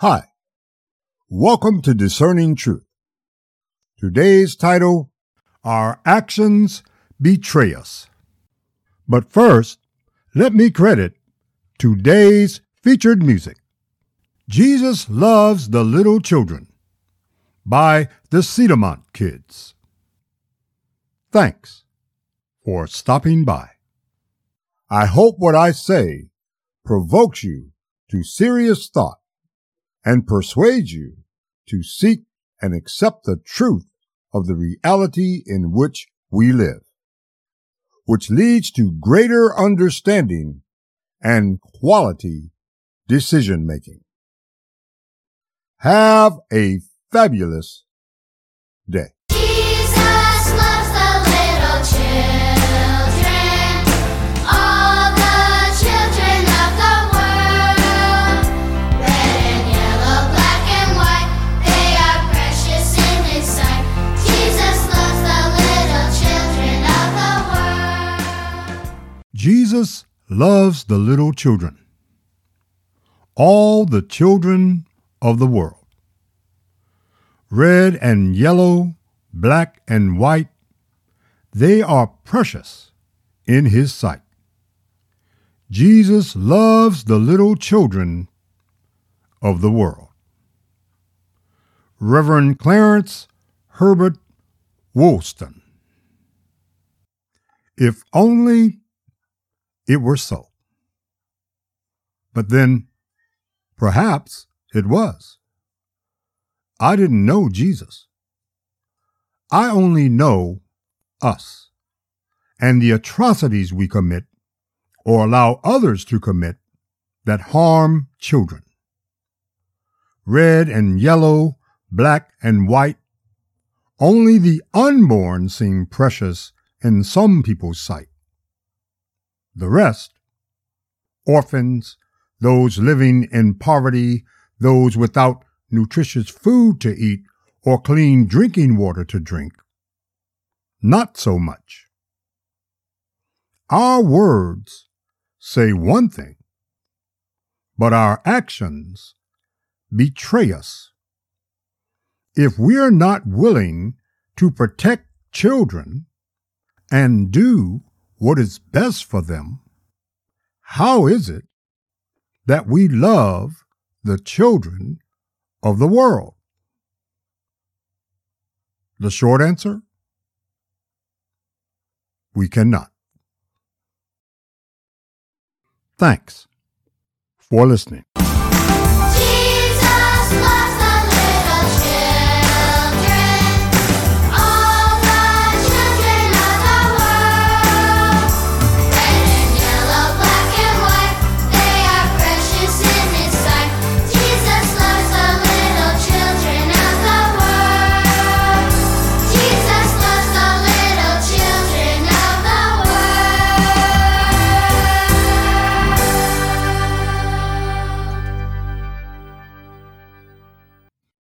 Hi. Welcome to Discerning Truth. Today's title Our Actions Betray Us. But first, let me credit today's featured music Jesus Loves the Little Children by the Cedarmont Kids. Thanks for stopping by. I hope what I say provokes you to serious thought and persuade you to seek and accept the truth of the reality in which we live, which leads to greater understanding and quality decision making. Have a fabulous day. Jesus loves the little children. All the children of the world. Red and yellow, black and white, they are precious in His sight. Jesus loves the little children of the world. Reverend Clarence Herbert Woolston. If only it were so. But then, perhaps it was. I didn't know Jesus. I only know us and the atrocities we commit or allow others to commit that harm children. Red and yellow, black and white, only the unborn seem precious in some people's sight. The rest, orphans, those living in poverty, those without nutritious food to eat or clean drinking water to drink, not so much. Our words say one thing, but our actions betray us. If we're not willing to protect children and do what is best for them, how is it that we love the children of the world? The short answer? We cannot. Thanks for listening.